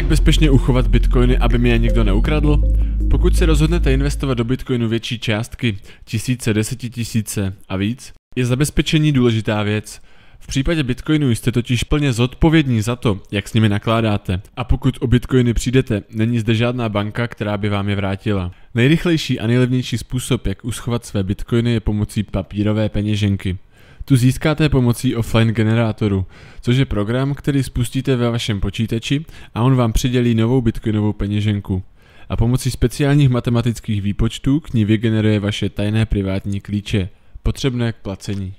Jak bezpečně uchovat bitcoiny, aby mi je nikdo neukradl? Pokud se rozhodnete investovat do bitcoinu větší částky, tisíce, desetitisíce a víc, je zabezpečení důležitá věc. V případě bitcoinu jste totiž plně zodpovědní za to, jak s nimi nakládáte. A pokud o bitcoiny přijdete, není zde žádná banka, která by vám je vrátila. Nejrychlejší a nejlevnější způsob, jak uschovat své bitcoiny, je pomocí papírové peněženky. Tu získáte pomocí offline generátoru, což je program, který spustíte ve vašem počítači a on vám přidělí novou bitcoinovou peněženku. A pomocí speciálních matematických výpočtů k ní vygeneruje vaše tajné privátní klíče, potřebné k placení.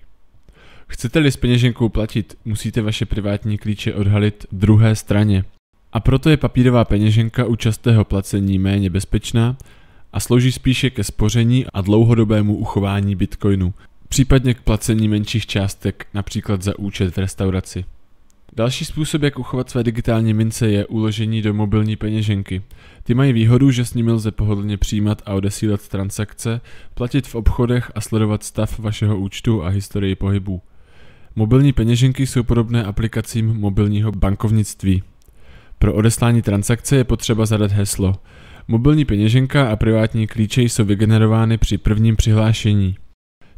Chcete-li s peněženkou platit, musíte vaše privátní klíče odhalit druhé straně. A proto je papírová peněženka u častého placení méně bezpečná a slouží spíše ke spoření a dlouhodobému uchování bitcoinu, případně k placení menších částek, například za účet v restauraci. Další způsob, jak uchovat své digitální mince, je uložení do mobilní peněženky. Ty mají výhodu, že s nimi lze pohodlně přijímat a odesílat transakce, platit v obchodech a sledovat stav vašeho účtu a historii pohybů. Mobilní peněženky jsou podobné aplikacím mobilního bankovnictví. Pro odeslání transakce je potřeba zadat heslo. Mobilní peněženka a privátní klíče jsou vygenerovány při prvním přihlášení.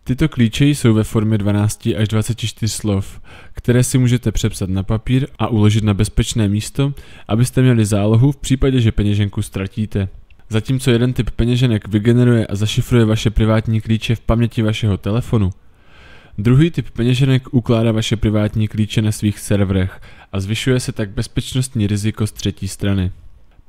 Tyto klíče jsou ve formě 12 až 24 slov, které si můžete přepsat na papír a uložit na bezpečné místo, abyste měli zálohu v případě, že peněženku ztratíte. Zatímco jeden typ peněženek vygeneruje a zašifruje vaše privátní klíče v paměti vašeho telefonu, druhý typ peněženek ukládá vaše privátní klíče na svých serverech a zvyšuje se tak bezpečnostní riziko z třetí strany.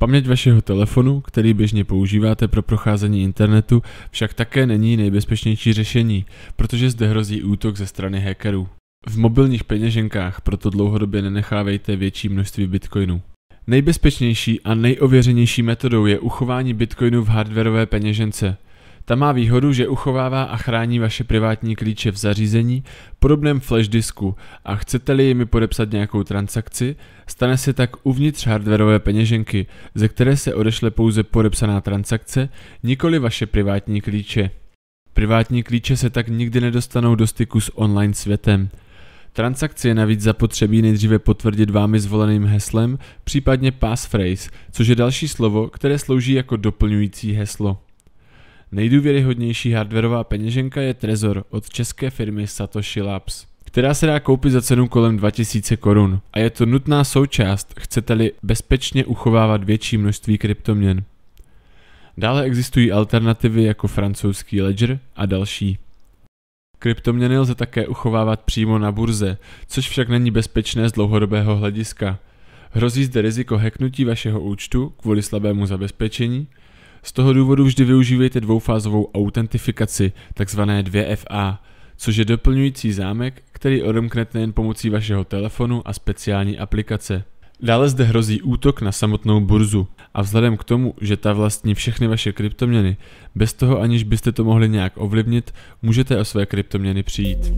Paměť vašeho telefonu, který běžně používáte pro procházení internetu, však také není nejbezpečnější řešení, protože zde hrozí útok ze strany hackerů. V mobilních peněženkách proto dlouhodobě nenechávejte větší množství bitcoinů. Nejbezpečnější a nejověřenější metodou je uchování bitcoinu v hardwareové peněžence – ta má výhodu, že uchovává a chrání vaše privátní klíče v zařízení, podobném flash disku a chcete-li jimi podepsat nějakou transakci, stane se tak uvnitř hardwareové peněženky, ze které se odešle pouze podepsaná transakce, nikoli vaše privátní klíče. Privátní klíče se tak nikdy nedostanou do styku s online světem. Transakci je navíc zapotřebí nejdříve potvrdit vámi zvoleným heslem, případně passphrase, což je další slovo, které slouží jako doplňující heslo. Nejdůvěryhodnější hardwareová peněženka je Trezor od české firmy Satoshi Labs, která se dá koupit za cenu kolem 2000 korun a je to nutná součást, chcete-li bezpečně uchovávat větší množství kryptoměn. Dále existují alternativy jako francouzský Ledger a další. Kryptoměny lze také uchovávat přímo na burze, což však není bezpečné z dlouhodobého hlediska. Hrozí zde riziko hacknutí vašeho účtu kvůli slabému zabezpečení, z toho důvodu vždy využívejte dvoufázovou autentifikaci, takzvané 2FA, což je doplňující zámek, který odemknete jen pomocí vašeho telefonu a speciální aplikace. Dále zde hrozí útok na samotnou burzu a vzhledem k tomu, že ta vlastní všechny vaše kryptoměny, bez toho aniž byste to mohli nějak ovlivnit, můžete o své kryptoměny přijít.